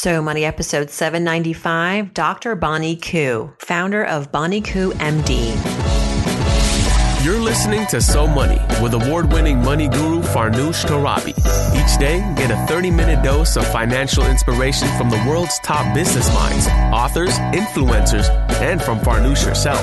So Money episode 795, Dr. Bonnie Koo, founder of Bonnie Koo MD. You're listening to So Money with award winning money guru Farnoosh Torabi. Each day, get a 30 minute dose of financial inspiration from the world's top business minds, authors, influencers, and from Farnoosh herself.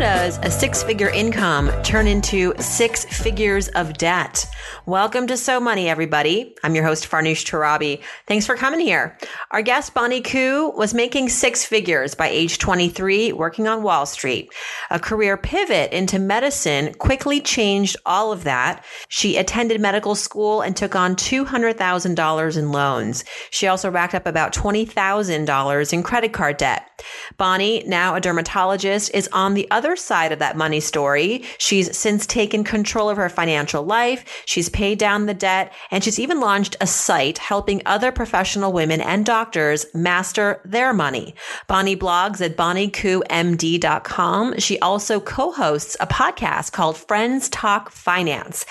does a six figure income turn into six figures of debt? Welcome to So Money, everybody. I'm your host, Farnoosh Torabi. Thanks for coming here. Our guest, Bonnie Koo, was making six figures by age 23, working on Wall Street. A career pivot into medicine quickly changed all of that. She attended medical school and took on $200,000 in loans. She also racked up about $20,000 in credit card debt. Bonnie, now a dermatologist, is on the other side of that money story. She's since taken control of her financial life. She's paid down the debt and she's even launched a site helping other professional women and doctors master their money. Bonnie blogs at bonniekoomd.com. She also co-hosts a podcast called Friends Talk Finance.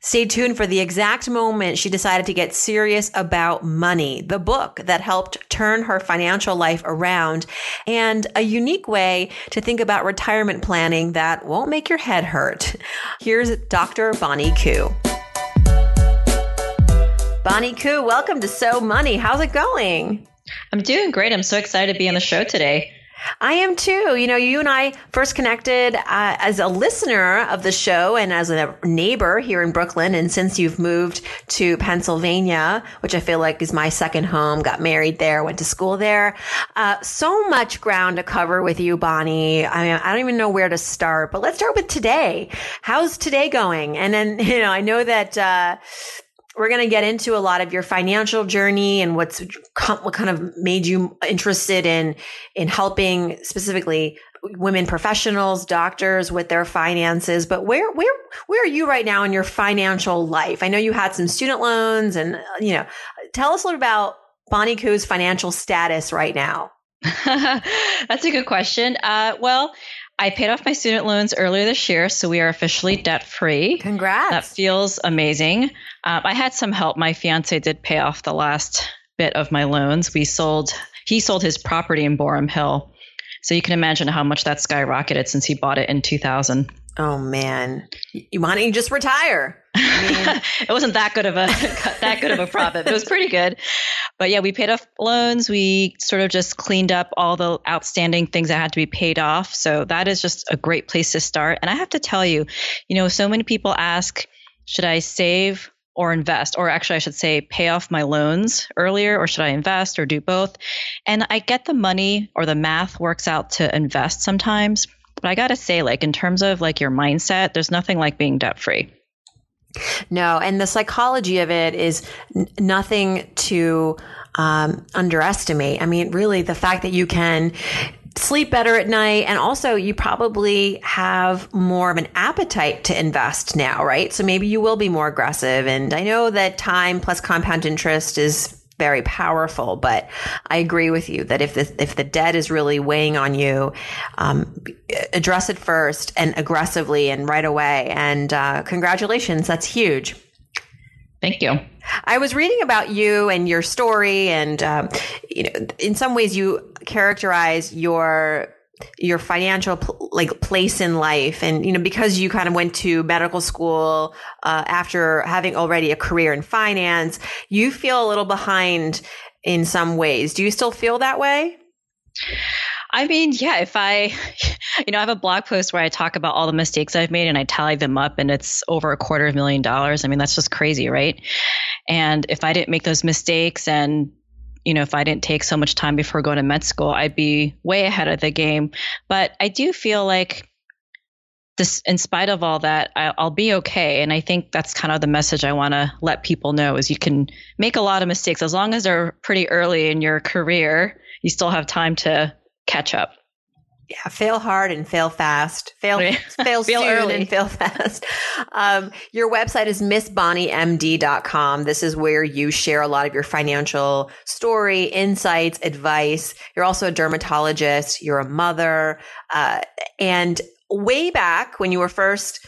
Stay tuned for the exact moment she decided to get serious about money, the book that helped turn her financial life around and a unique way to think about retirement planning that won't make your head hurt. Here's Dr. Bonnie Koo. Bonnie Koo, welcome to So Money. How's it going? I'm doing great. I'm so excited to be on the show today. I am too. You know, you and I first connected uh, as a listener of the show and as a neighbor here in Brooklyn. And since you've moved to Pennsylvania, which I feel like is my second home, got married there, went to school there. Uh, so much ground to cover with you, Bonnie. I mean, I don't even know where to start, but let's start with today. How's today going? And then, you know, I know that, uh, we're going to get into a lot of your financial journey and what's what kind of made you interested in in helping specifically women professionals doctors with their finances. But where where where are you right now in your financial life? I know you had some student loans and you know tell us a little about bonnie koo's financial status right now. That's a good question. Uh, well I paid off my student loans earlier this year, so we are officially debt free. Congrats. That feels amazing. Um, I had some help. My fiance did pay off the last bit of my loans. We sold, he sold his property in Boerum Hill. So you can imagine how much that skyrocketed since he bought it in 2000. Oh man, you want to just retire? I mean, it wasn't that good of a that good of a profit. It was pretty good, but yeah, we paid off loans. We sort of just cleaned up all the outstanding things that had to be paid off. So that is just a great place to start. And I have to tell you, you know, so many people ask, should I save or invest? Or actually, I should say, pay off my loans earlier, or should I invest or do both? And I get the money or the math works out to invest sometimes but I got to say, like, in terms of like your mindset, there's nothing like being debt free. No, and the psychology of it is n- nothing to um, underestimate. I mean, really, the fact that you can sleep better at night and also you probably have more of an appetite to invest now, right? So maybe you will be more aggressive. And I know that time plus compound interest is very powerful. But I agree with you that if the if the debt is really weighing on you, um, address it first and aggressively and right away. And uh, congratulations, that's huge. Thank you. I was reading about you and your story, and um, you know, in some ways, you characterize your your financial pl- like place in life and you know because you kind of went to medical school uh, after having already a career in finance you feel a little behind in some ways do you still feel that way I mean, yeah, if I, you know, I have a blog post where I talk about all the mistakes I've made and I tally them up and it's over a quarter of a million dollars. I mean, that's just crazy, right? And if I didn't make those mistakes and you know, if I didn't take so much time before going to med school, I'd be way ahead of the game. But I do feel like this, in spite of all that, I, will be okay. And I think that's kind of the message I want to let people know is you can make a lot of mistakes as long as they're pretty early in your career. You still have time to catch up. Yeah, fail hard and fail fast. Fail, fail, fail soon early. and fail fast. Um, your website is missbonniemd.com. This is where you share a lot of your financial story, insights, advice. You're also a dermatologist. You're a mother. Uh, and way back when you were first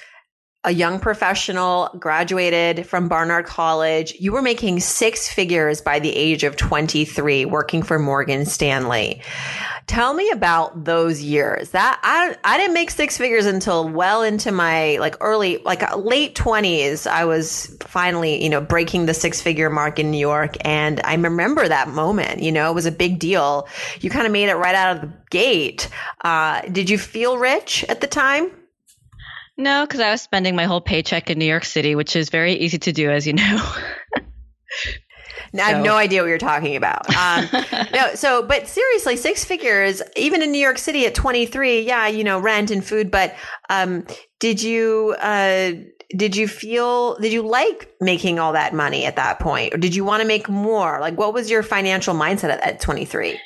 a young professional, graduated from Barnard College. You were making six figures by the age of 23 working for Morgan Stanley. Tell me about those years. That I I didn't make six figures until well into my like early like uh, late 20s. I was finally, you know, breaking the six figure mark in New York and I remember that moment, you know, it was a big deal. You kind of made it right out of the gate. Uh, did you feel rich at the time? No, because I was spending my whole paycheck in New York City, which is very easy to do, as you know. I have no idea what you're talking about. Um, no, so, but seriously, six figures, even in New York City at 23, yeah, you know, rent and food. But um, did you, uh, did you feel, did you like making all that money at that point? Or did you want to make more? Like, what was your financial mindset at, at 23?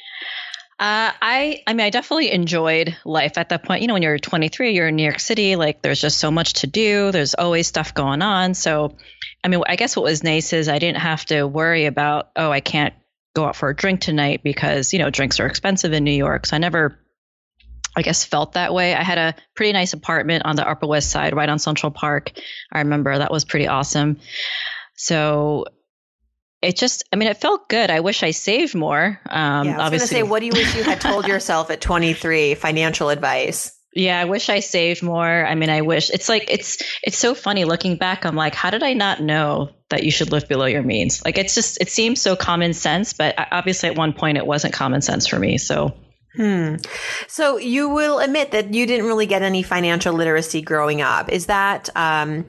Uh, I, I mean, I definitely enjoyed life at that point. You know, when you're 23, you're in New York City. Like, there's just so much to do. There's always stuff going on. So, I mean, I guess what was nice is I didn't have to worry about, oh, I can't go out for a drink tonight because you know drinks are expensive in New York. So I never, I guess, felt that way. I had a pretty nice apartment on the Upper West Side, right on Central Park. I remember that was pretty awesome. So it just i mean it felt good. I wish i saved more um yeah, i was going to say what do you wish you had told yourself at 23 financial advice. Yeah i wish i saved more. I mean i wish it's like it's it's so funny looking back. I'm like how did i not know that you should live below your means? Like it's just it seems so common sense but obviously at one point it wasn't common sense for me so. Hmm. So you will admit that you didn't really get any financial literacy growing up. Is that um,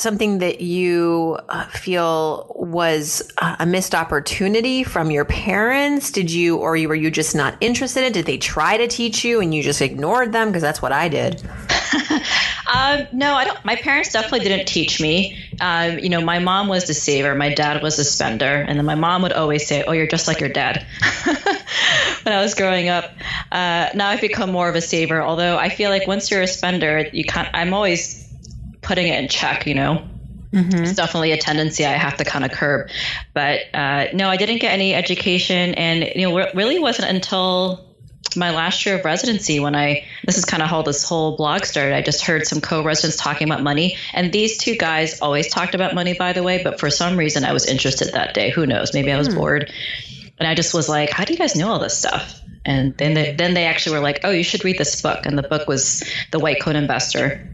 something that you uh, feel was a missed opportunity from your parents? Did you, or were you just not interested in? Did they try to teach you and you just ignored them? Because that's what I did. um, no, I don't. My parents definitely didn't teach me. Um, you know, my mom was the saver, my dad was the spender, and then my mom would always say, "Oh, you're just like your dad." when I was growing up, uh, now I've become more of a saver. Although I feel like once you're a spender, you can't. I'm always putting it in check, you know. Mm-hmm. It's definitely a tendency I have to kind of curb. But uh, no, I didn't get any education, and you know, really wasn't until my last year of residency when I this is kind of how this whole blog started. I just heard some co-residents talking about money, and these two guys always talked about money, by the way. But for some reason, I was interested that day. Who knows? Maybe I was hmm. bored, and I just was like, "How do you guys know all this stuff?" And then they, then they actually were like, "Oh, you should read this book." And the book was The White Coat Investor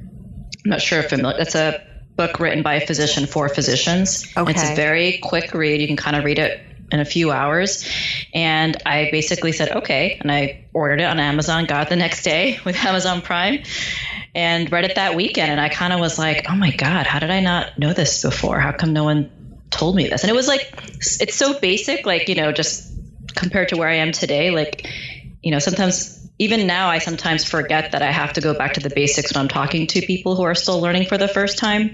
I'm not sure if familiar. It's a book written by a physician for physicians. Okay. It's a very quick read. You can kind of read it in a few hours. And I basically said, okay. And I ordered it on Amazon, got it the next day with Amazon Prime, and read it that weekend. And I kind of was like, oh my God, how did I not know this before? How come no one told me this? And it was like, it's so basic, like, you know, just compared to where I am today. Like, you know, sometimes even now, I sometimes forget that I have to go back to the basics when I'm talking to people who are still learning for the first time,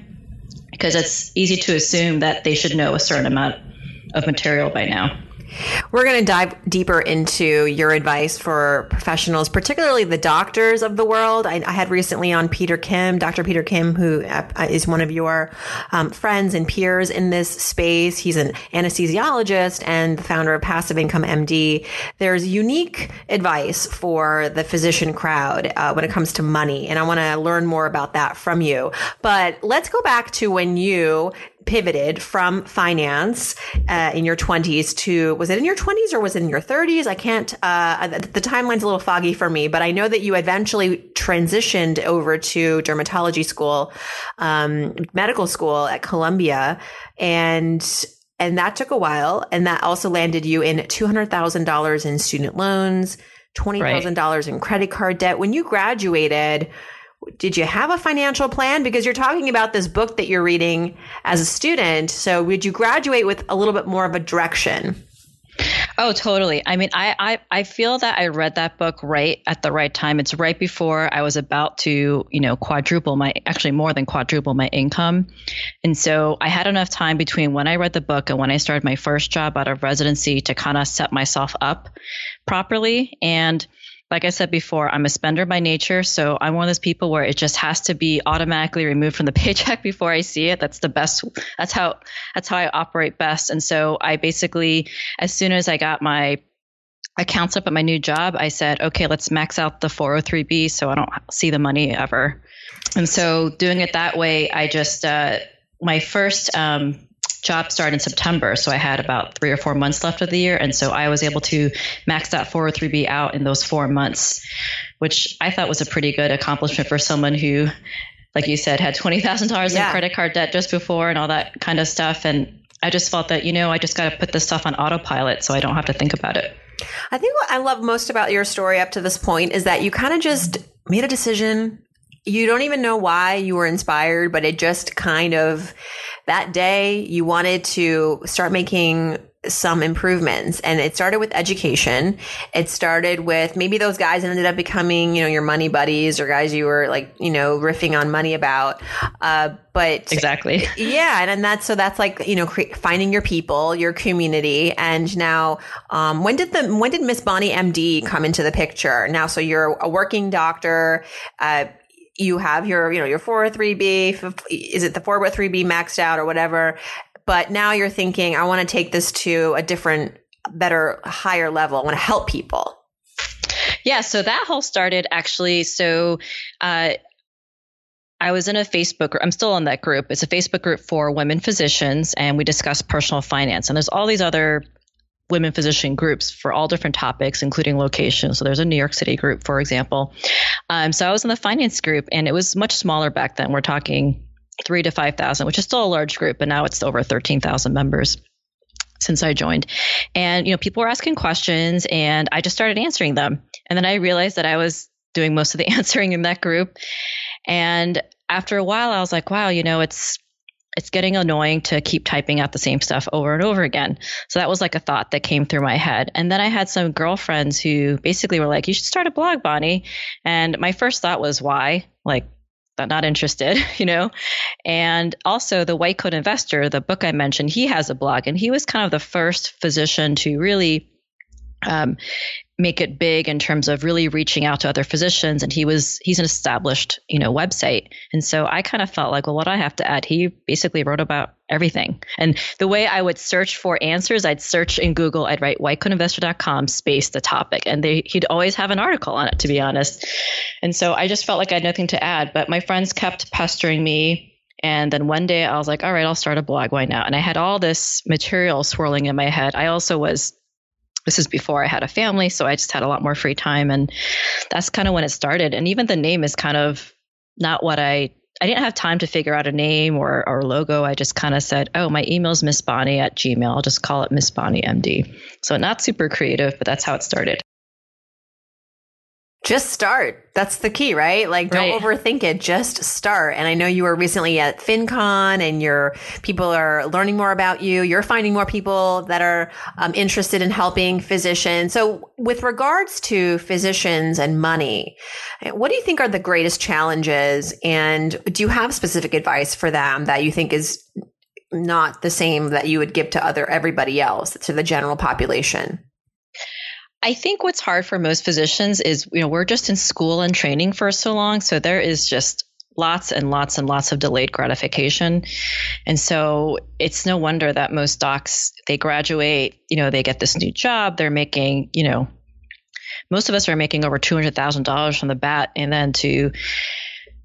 because it's easy to assume that they should know a certain amount of material by now. We're going to dive deeper into your advice for professionals, particularly the doctors of the world. I, I had recently on Peter Kim, Dr. Peter Kim, who uh, one of your um, friends and peers in this space. He's an anesthesiologist and the founder of Passive Income MD. There's unique advice for the physician crowd uh, when it comes to money, and I want to learn more about that from you. But let's go back to when you pivoted from finance uh, in your 20s to was it in your 20s or was it in your 30s i can't uh, the timeline's a little foggy for me but i know that you eventually transitioned over to dermatology school um, medical school at columbia and and that took a while and that also landed you in $200000 in student loans $20000 right. in credit card debt when you graduated did you have a financial plan? Because you're talking about this book that you're reading as a student. So, would you graduate with a little bit more of a direction? Oh, totally. I mean, I, I, I feel that I read that book right at the right time. It's right before I was about to, you know, quadruple my, actually more than quadruple my income. And so I had enough time between when I read the book and when I started my first job out of residency to kind of set myself up properly. And like I said before, I'm a spender by nature. So I'm one of those people where it just has to be automatically removed from the paycheck before I see it. That's the best. That's how, that's how I operate best. And so I basically, as soon as I got my accounts up at my new job, I said, okay, let's max out the 403B so I don't see the money ever. And so doing it that way, I just, uh, my first, um, job started in September. So I had about three or four months left of the year. And so I was able to max that 403B out in those four months, which I thought was a pretty good accomplishment for someone who, like you said, had $20,000 yeah. in credit card debt just before and all that kind of stuff. And I just felt that, you know, I just got to put this stuff on autopilot so I don't have to think about it. I think what I love most about your story up to this point is that you kind of just made a decision. You don't even know why you were inspired, but it just kind of that day you wanted to start making some improvements and it started with education. It started with maybe those guys ended up becoming, you know, your money buddies or guys you were like, you know, riffing on money about. Uh, but exactly. Yeah. And, and that's, so that's like, you know, cre- finding your people, your community. And now, um, when did the, when did Miss Bonnie MD come into the picture? Now, so you're a working doctor, uh, you have your, you know, your 403B, is it the 403B maxed out or whatever? But now you're thinking, I want to take this to a different, better, higher level. I want to help people. Yeah. So that whole started actually. So, uh, I was in a Facebook group. I'm still in that group. It's a Facebook group for women physicians, and we discuss personal finance. And there's all these other women physician groups for all different topics, including location. So there's a New York City group, for example. Um, so I was in the finance group, and it was much smaller back then. We're talking three to 5,000, which is still a large group, but now it's over 13,000 members since I joined. And, you know, people were asking questions and I just started answering them. And then I realized that I was doing most of the answering in that group. And after a while, I was like, wow, you know, it's it's getting annoying to keep typing out the same stuff over and over again. So that was like a thought that came through my head. And then I had some girlfriends who basically were like, you should start a blog, Bonnie. And my first thought was, why? Like, not interested, you know? And also the White Coat Investor, the book I mentioned, he has a blog and he was kind of the first physician to really um, make it big in terms of really reaching out to other physicians. And he was he's an established you know website. And so i kind of felt like well what do i have to add? He basically wrote about everything. And the way i would search for answers i'd search in google i'd write whitecoatinvestor.com space the topic. And they, he'd always have an article on it to be honest. And so i just felt like i had nothing to add. But my friends kept pestering me. And then one day I was like, all right, I'll start a blog. Why not? And I had all this material swirling in my head. I also was this is before I had a family, so I just had a lot more free time. And that's kind of when it started. And even the name is kind of not what I I didn't have time to figure out a name or, or logo. I just kind of said, oh, my email's Miss Bonnie at Gmail. I'll just call it Miss Bonnie MD. So not super creative, but that's how it started just start. That's the key, right? Like don't right. overthink it. Just start. And I know you were recently at FinCon and your people are learning more about you. You're finding more people that are um, interested in helping physicians. So with regards to physicians and money, what do you think are the greatest challenges? And do you have specific advice for them that you think is not the same that you would give to other everybody else, to the general population? I think what's hard for most physicians is, you know, we're just in school and training for so long. So there is just lots and lots and lots of delayed gratification. And so it's no wonder that most docs, they graduate, you know, they get this new job, they're making, you know, most of us are making over $200,000 from the bat. And then to,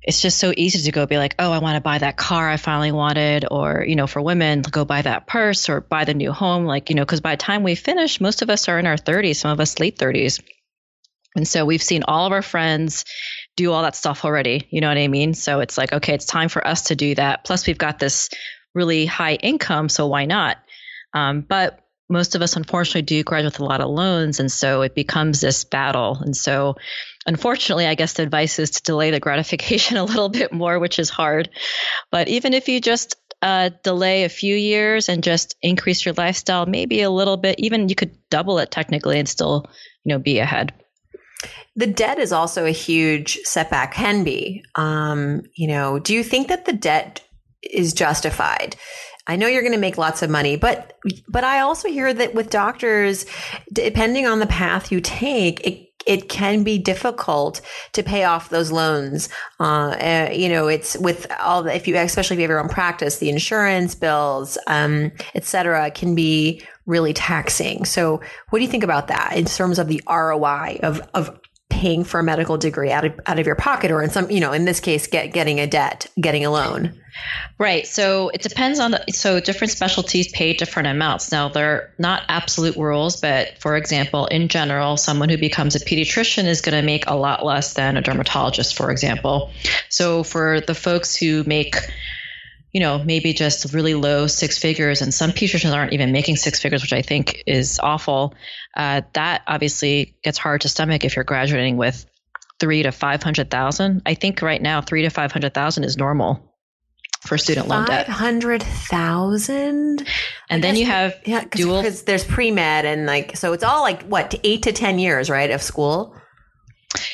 it's just so easy to go be like, oh, I want to buy that car I finally wanted, or you know, for women, go buy that purse or buy the new home. Like you know, because by the time we finish, most of us are in our 30s, some of us late 30s, and so we've seen all of our friends do all that stuff already. You know what I mean? So it's like, okay, it's time for us to do that. Plus, we've got this really high income, so why not? Um, but most of us unfortunately do graduate with a lot of loans and so it becomes this battle and so unfortunately i guess the advice is to delay the gratification a little bit more which is hard. But even if you just uh, delay a few years and just increase your lifestyle maybe a little bit even you could double it technically and still you know be ahead. The debt is also a huge setback can be. Um, you know do you think that the debt is justified? I know you're going to make lots of money, but but I also hear that with doctors, depending on the path you take, it it can be difficult to pay off those loans. Uh, uh, you know, it's with all the, if you, especially if you have your own practice, the insurance bills, um, et cetera, can be really taxing. So what do you think about that in terms of the ROI of, of paying for a medical degree out of, out of your pocket or in some, you know, in this case, get, getting a debt, getting a loan? Right. So it depends on the, so different specialties pay different amounts. Now, they're not absolute rules, but for example, in general, someone who becomes a pediatrician is going to make a lot less than a dermatologist, for example. So for the folks who make you know, maybe just really low six figures, and some pediatricians aren't even making six figures, which I think is awful. Uh, that obviously gets hard to stomach if you're graduating with three to five hundred thousand. I think right now three to five hundred thousand is normal for student loan debt. Five hundred thousand, and then you have yeah, cause, dual. Because there's pre med and like so it's all like what eight to ten years, right, of school.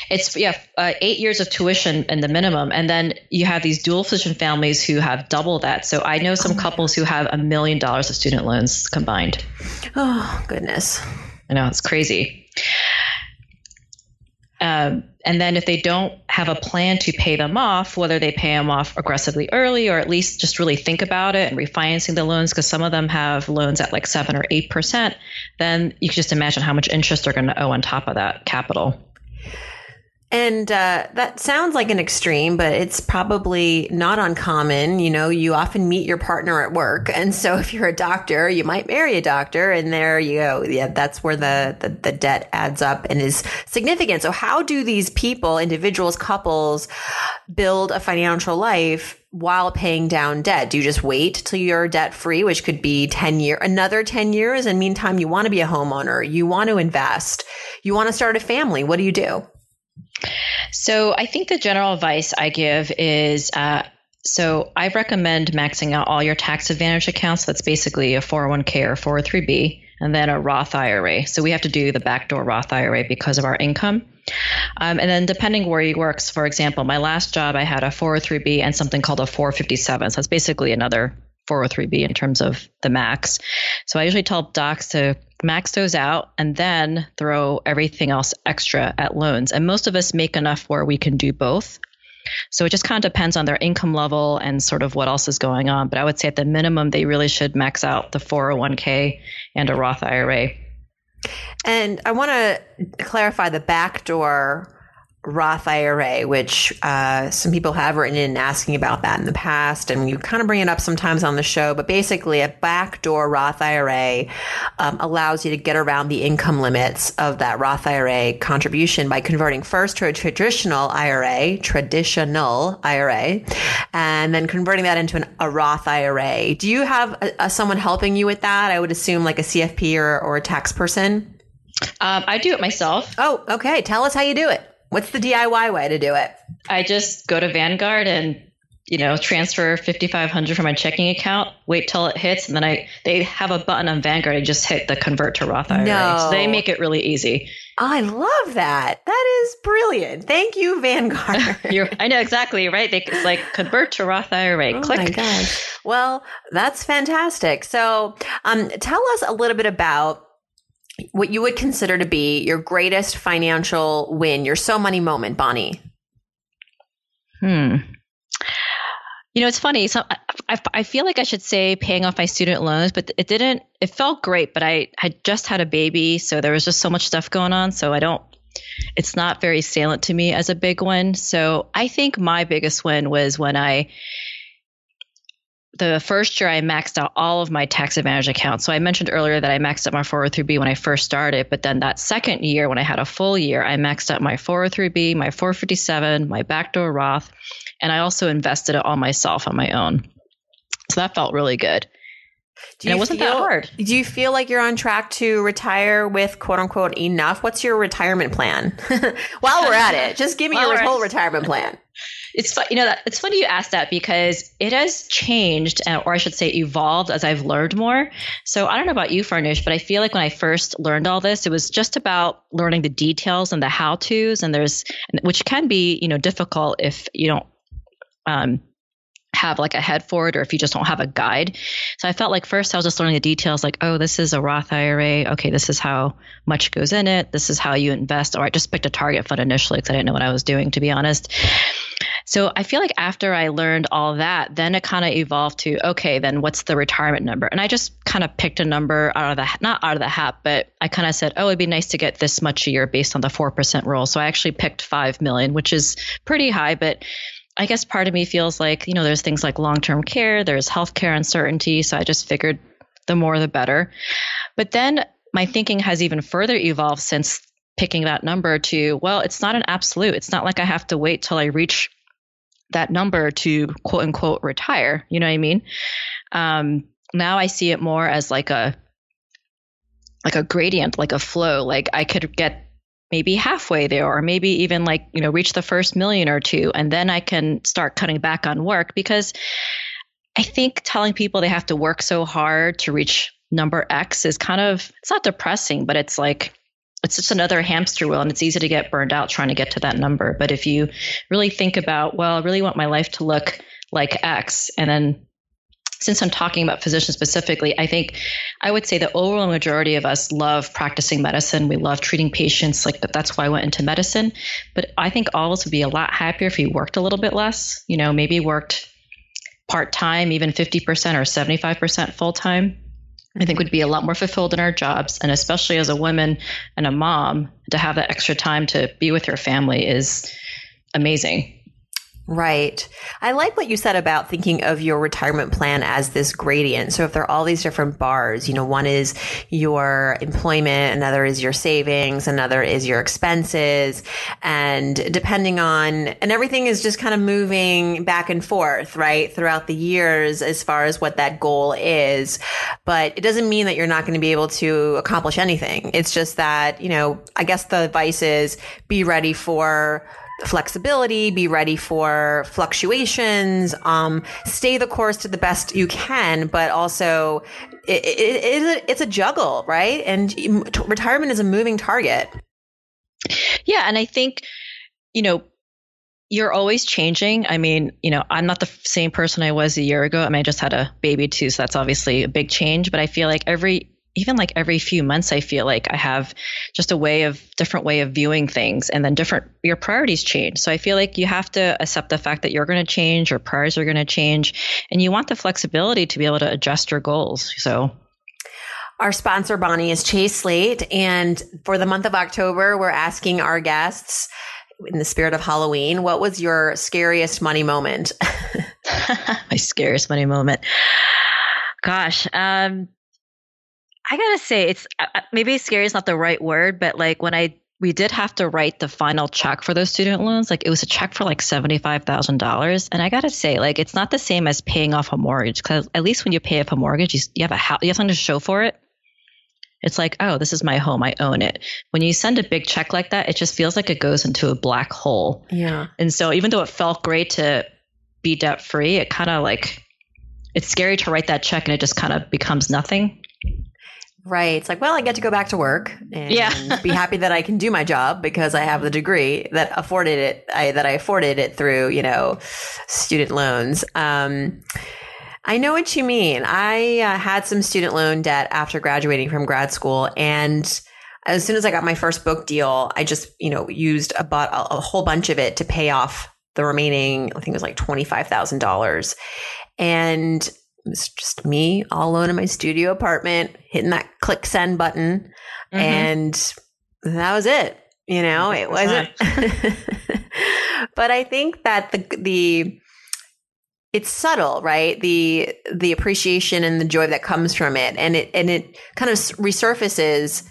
It's yeah, uh, eight years of tuition in the minimum, and then you have these dual physician families who have double that. So I know some oh couples who have a million dollars of student loans combined. Oh goodness! I know it's crazy. Um, and then if they don't have a plan to pay them off, whether they pay them off aggressively early or at least just really think about it and refinancing the loans, because some of them have loans at like seven or eight percent, then you can just imagine how much interest they're going to owe on top of that capital. And uh, that sounds like an extreme, but it's probably not uncommon. You know, you often meet your partner at work. And so if you're a doctor, you might marry a doctor and there you go. Yeah, that's where the, the, the debt adds up and is significant. So how do these people, individuals, couples build a financial life while paying down debt? Do you just wait till you're debt free, which could be 10 year, another 10 years? And meantime, you want to be a homeowner. You want to invest. You want to start a family. What do you do? So I think the general advice I give is uh, so I recommend maxing out all your tax advantage accounts. That's basically a 401k or 403b, and then a Roth IRA. So we have to do the backdoor Roth IRA because of our income. Um, and then depending where you work, for example, my last job I had a 403b and something called a 457. So that's basically another 403b in terms of the max. So I usually tell docs to max those out and then throw everything else extra at loans. And most of us make enough where we can do both. So it just kind of depends on their income level and sort of what else is going on. But I would say at the minimum, they really should max out the 401k and a Roth IRA. And I want to clarify the backdoor Roth IRA, which uh, some people have written in asking about that in the past, and you kind of bring it up sometimes on the show. But basically, a backdoor Roth IRA um, allows you to get around the income limits of that Roth IRA contribution by converting first to a traditional IRA, traditional IRA, and then converting that into an, a Roth IRA. Do you have a, a, someone helping you with that? I would assume like a CFP or, or a tax person. Um, I do it myself. Oh, okay. Tell us how you do it. What's the DIY way to do it? I just go to Vanguard and you know transfer 5500 from my checking account wait till it hits and then i they have a button on vanguard i just hit the convert to roth ira no. so they make it really easy I love that. That is brilliant. Thank you, Vanguard. I know exactly right. They it's like convert to Roth IRA. Oh Click. my gosh. Well, that's fantastic. So, um, tell us a little bit about what you would consider to be your greatest financial win, your so money moment, Bonnie? Hmm. You know, it's funny. So I, I feel like I should say paying off my student loans, but it didn't. It felt great, but I had just had a baby, so there was just so much stuff going on. So I don't. It's not very salient to me as a big one. So I think my biggest win was when I the first year I maxed out all of my tax advantage accounts. So I mentioned earlier that I maxed out my 403b when I first started, but then that second year when I had a full year, I maxed out my 403b, my 457, my backdoor Roth, and I also invested it all myself on my own. So that felt really good. Do and it wasn't feel, that hard. Do you feel like you're on track to retire with quote unquote enough? What's your retirement plan? While we're at it, just give me your whole retirement plan. It's you know it's funny you asked that because it has changed, uh, or I should say, evolved as I've learned more. So I don't know about you, Farnoosh, but I feel like when I first learned all this, it was just about learning the details and the how tos, and there's which can be you know difficult if you don't um, have like a head for it or if you just don't have a guide. So I felt like first I was just learning the details like, oh, this is a Roth IRA. Okay, this is how much goes in it. This is how you invest. Or I just picked a target fund initially because I didn't know what I was doing, to be honest. So I feel like after I learned all that, then it kind of evolved to okay, then what's the retirement number? And I just kind of picked a number out of the not out of the hat, but I kind of said, oh, it'd be nice to get this much a year based on the four percent rule. So I actually picked five million, which is pretty high, but I guess part of me feels like you know there's things like long term care, there's healthcare uncertainty, so I just figured the more the better. But then my thinking has even further evolved since picking that number to well it's not an absolute it's not like i have to wait till i reach that number to quote unquote retire. You know what I mean? Um, now I see it more as like a like a gradient, like a flow. Like I could get maybe halfway there or maybe even like, you know, reach the first million or two and then I can start cutting back on work because I think telling people they have to work so hard to reach number X is kind of it's not depressing, but it's like it's just another hamster wheel and it's easy to get burned out trying to get to that number. But if you really think about, well, I really want my life to look like X, and then since I'm talking about physicians specifically, I think I would say the overall majority of us love practicing medicine. We love treating patients. Like that's why I went into medicine. But I think all of us would be a lot happier if we worked a little bit less. You know, maybe worked part time, even 50% or 75% full time. I think would be a lot more fulfilled in our jobs. And especially as a woman and a mom, to have that extra time to be with your family is amazing. Right. I like what you said about thinking of your retirement plan as this gradient. So if there are all these different bars, you know, one is your employment, another is your savings, another is your expenses. And depending on, and everything is just kind of moving back and forth, right? Throughout the years as far as what that goal is. But it doesn't mean that you're not going to be able to accomplish anything. It's just that, you know, I guess the advice is be ready for flexibility, be ready for fluctuations, um, stay the course to the best you can, but also it, it, it, it's a juggle, right? And retirement is a moving target. Yeah. And I think, you know, you're always changing. I mean, you know, I'm not the same person I was a year ago. I mean, I just had a baby too, so that's obviously a big change. But I feel like every even like every few months i feel like i have just a way of different way of viewing things and then different your priorities change. So i feel like you have to accept the fact that you're going to change your priorities are going to change and you want the flexibility to be able to adjust your goals so. Our sponsor bonnie is chase slate and for the month of october we're asking our guests in the spirit of halloween what was your scariest money moment? My scariest money moment. Gosh um I gotta say, it's uh, uh, maybe scary is not the right word, but like when I we did have to write the final check for those student loans. Like it was a check for like seventy five thousand dollars, and I gotta say, like it's not the same as paying off a mortgage because at least when you pay off a mortgage, you, you have a house, you have something to show for it. It's like, oh, this is my home, I own it. When you send a big check like that, it just feels like it goes into a black hole. Yeah. And so even though it felt great to be debt free, it kind of like it's scary to write that check and it just kind of becomes nothing. Right. It's like, well, I get to go back to work and yeah. be happy that I can do my job because I have the degree that afforded it, I, that I afforded it through, you know, student loans. Um, I know what you mean. I uh, had some student loan debt after graduating from grad school and as soon as I got my first book deal, I just, you know, used a, a, a whole bunch of it to pay off the remaining, I think it was like $25,000. And was just me all alone in my studio apartment, hitting that click send button. Mm-hmm. And that was it. You know, it wasn't. but I think that the, the, it's subtle, right? The, the appreciation and the joy that comes from it. And it, and it kind of resurfaces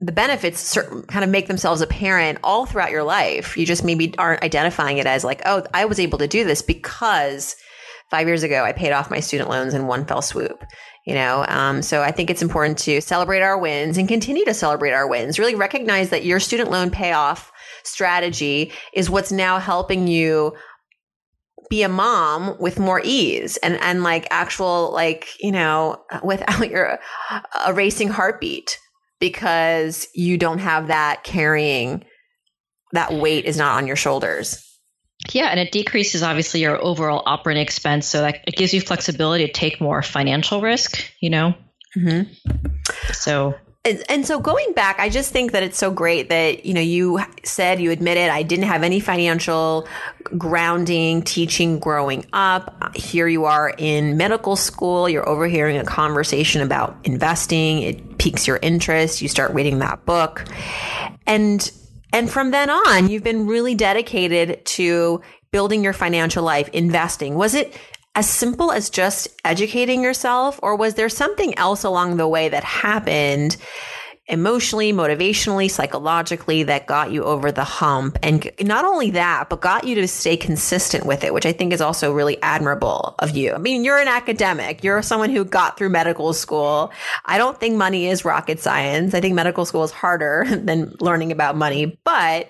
the benefits kind of make themselves apparent all throughout your life. You just maybe aren't identifying it as like, oh, I was able to do this because five years ago, I paid off my student loans in one fell swoop. You know, um, so I think it's important to celebrate our wins and continue to celebrate our wins. Really recognize that your student loan payoff strategy is what's now helping you be a mom with more ease and and like actual like you know without your a racing heartbeat because you don't have that carrying that weight is not on your shoulders Yeah, and it decreases obviously your overall operating expense, so that it gives you flexibility to take more financial risk. You know, mm-hmm. so and, and, so going back, I just think that it's so great that, you know, you said you admitted I didn't have any financial grounding, teaching growing up. Here you are in medical school. You're overhearing a conversation about investing. It piques your interest. You start reading that book. And, and from then on, you've been really dedicated to building your financial life, investing. Was it, as simple as just educating yourself, or was there something else along the way that happened emotionally, motivationally, psychologically that got you over the hump? And not only that, but got you to stay consistent with it, which I think is also really admirable of you. I mean, you're an academic, you're someone who got through medical school. I don't think money is rocket science. I think medical school is harder than learning about money, but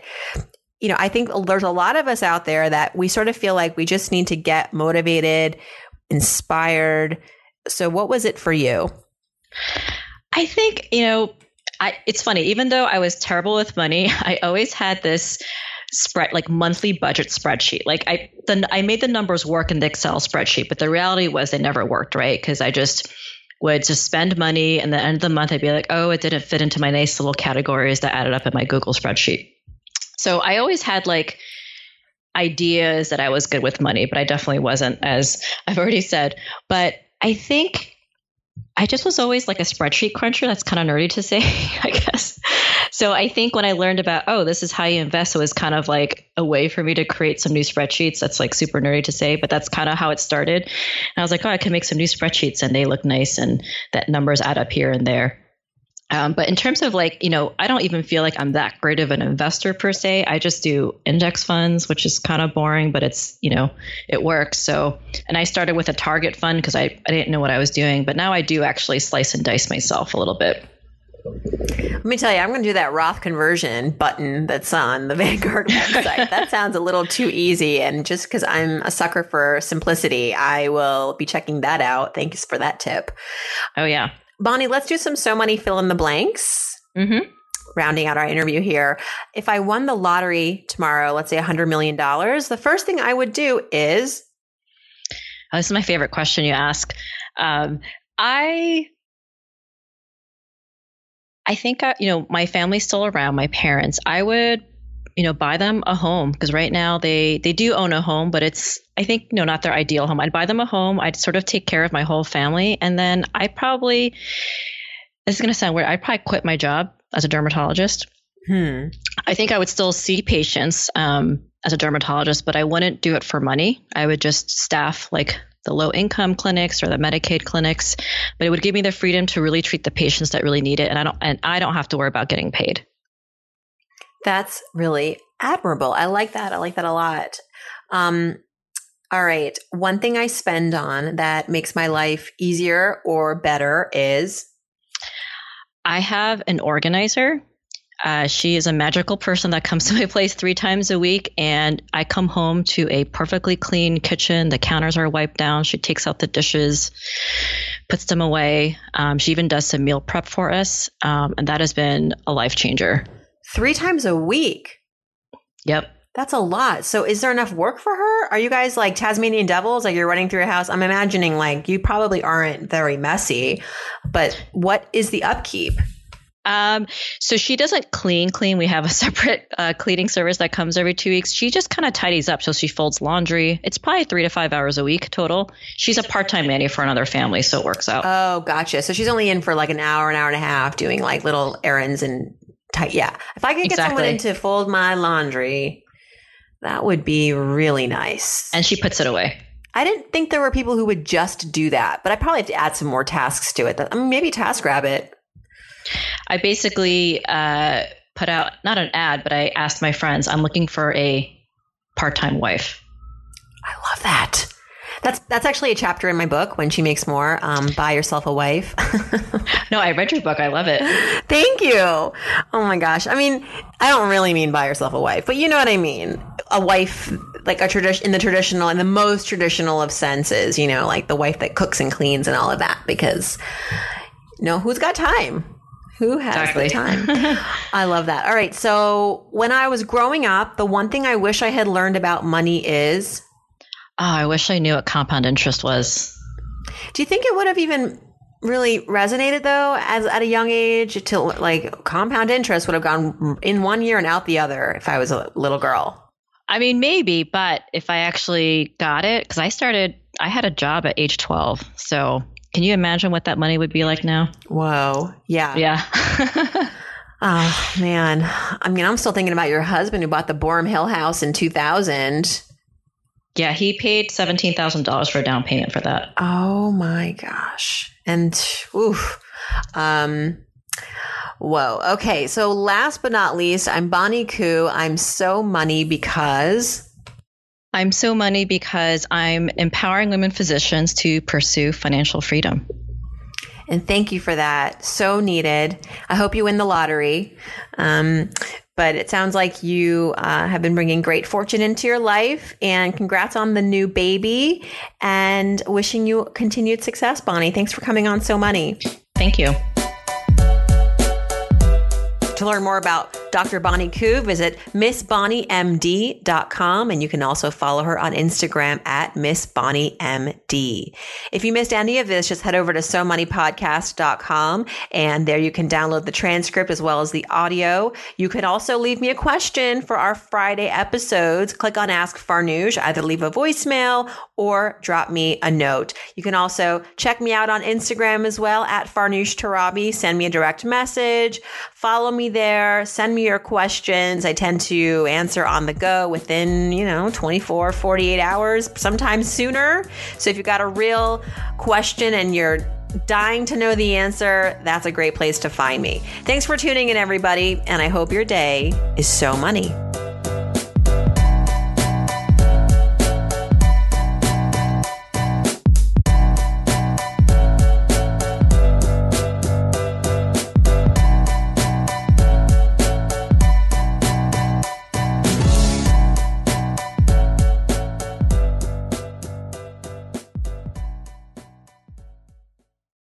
you know, I think there's a lot of us out there that we sort of feel like we just need to get motivated, inspired. So, what was it for you? I think, you know, I, it's funny, even though I was terrible with money, I always had this spread like monthly budget spreadsheet. Like I the I made the numbers work in the Excel spreadsheet, but the reality was they never worked, right? Because I just would just spend money and the end of the month I'd be like, oh, it didn't fit into my nice little categories that added up in my Google spreadsheet. So I always had like ideas that I was good with money, but I definitely wasn't, as I've already said. But I think I just was always like a spreadsheet cruncher. That's kind of nerdy to say, I guess. So I think when I learned about, oh, this is how you invest, it was kind of like a way for me to create some new spreadsheets. That's like super nerdy to say, but that's kind of how it started. And I was like, oh, I can make some new spreadsheets and they look nice and that numbers add up here and there. Um, but in terms of like, you know, I don't even feel like I'm that great of an investor per se. I just do index funds, which is kind of boring, but it's, you know, it works. So, and I started with a target fund because I, I didn't know what I was doing, but now I do actually slice and dice myself a little bit. Let me tell you, I'm going to do that Roth conversion button that's on the Vanguard website. that sounds a little too easy. And just because I'm a sucker for simplicity, I will be checking that out. Thanks for that tip. Oh, yeah. Bonnie, let's do some so money fill in the blanks. Mm-hmm. Rounding out our interview here. If I won the lottery tomorrow, let's say $100 million, the first thing I would do is. Oh, this is my favorite question you ask. Um, I I think I, you know my family's still around, my parents. I would you know buy them a home because right now they they do own a home but it's i think you know not their ideal home. I'd buy them a home i'd sort of take care of my whole family and then i probably this is going to sound weird i'd probably quit my job as a dermatologist. Hmm. i think i would still see patients um, as a dermatologist but i wouldn't do it for money. I would just staff like the low income clinics or the medicaid clinics but it would give me the freedom to really treat the patients that really need it and i don't and i don't have to worry about getting paid that's really admirable. I like that. I like that a lot. Um, all right. One thing I spend on that makes my life easier or better is I have an organizer. Uh, she is a magical person that comes to my place three times a week, and I come home to a perfectly clean kitchen. The counters are wiped down. She takes out the dishes, puts them away. Um, she even does some meal prep for us, um, and that has been a life changer. Three times a week. Yep. That's a lot. So is there enough work for her? Are you guys like Tasmanian devils? Like you're running through a house? I'm imagining like you probably aren't very messy, but what is the upkeep? Um, so she doesn't clean, clean. We have a separate uh, cleaning service that comes every two weeks. She just kind of tidies up. So she folds laundry. It's probably three to five hours a week total. She's a part time nanny for another family, so it works out. Oh, gotcha. So she's only in for like an hour, an hour and a half doing like little errands and tight. Yeah. If I could get exactly. someone in to fold my laundry, that would be really nice. And she puts it away. I didn't think there were people who would just do that, but I probably have to add some more tasks to it. I mean, maybe TaskRabbit. I basically uh, put out not an ad, but I asked my friends, I'm looking for a part time wife. I love that. That's that's actually a chapter in my book. When she makes more, um, buy yourself a wife. no, I read your book. I love it. Thank you. Oh my gosh. I mean, I don't really mean buy yourself a wife, but you know what I mean. A wife, like a tradition in the traditional, and the most traditional of senses. You know, like the wife that cooks and cleans and all of that. Because, you know, who's got time? Who has exactly. the time? I love that. All right. So when I was growing up, the one thing I wish I had learned about money is. Oh, I wish I knew what compound interest was. Do you think it would have even really resonated though as at a young age to like compound interest would have gone in one year and out the other if I was a little girl? I mean, maybe, but if I actually got it, because I started, I had a job at age 12. So can you imagine what that money would be like now? Whoa. Yeah. Yeah. oh, man. I mean, I'm still thinking about your husband who bought the Boerum Hill house in 2000. Yeah, he paid $17,000 for a down payment for that. Oh my gosh. And oof. Um Whoa. Okay. So last but not least, I'm Bonnie Koo. I'm so money because I'm so money because I'm empowering women physicians to pursue financial freedom. And thank you for that. So needed. I hope you win the lottery. Um, but it sounds like you uh, have been bringing great fortune into your life. And congrats on the new baby and wishing you continued success, Bonnie. Thanks for coming on So Money. Thank you. To learn more about Dr. Bonnie Koo, visit MissBonnieMD.com and you can also follow her on Instagram at MissBonnieMD. If you missed any of this, just head over to SoMoneyPodcast.com and there you can download the transcript as well as the audio. You can also leave me a question for our Friday episodes. Click on Ask Farnoosh, either leave a voicemail or drop me a note. You can also check me out on Instagram as well at Farnoosh Torabi. Send me a direct message. Follow me there. Send me your questions. I tend to answer on the go within, you know, 24, 48 hours, sometimes sooner. So if you've got a real question and you're dying to know the answer, that's a great place to find me. Thanks for tuning in, everybody. And I hope your day is so money.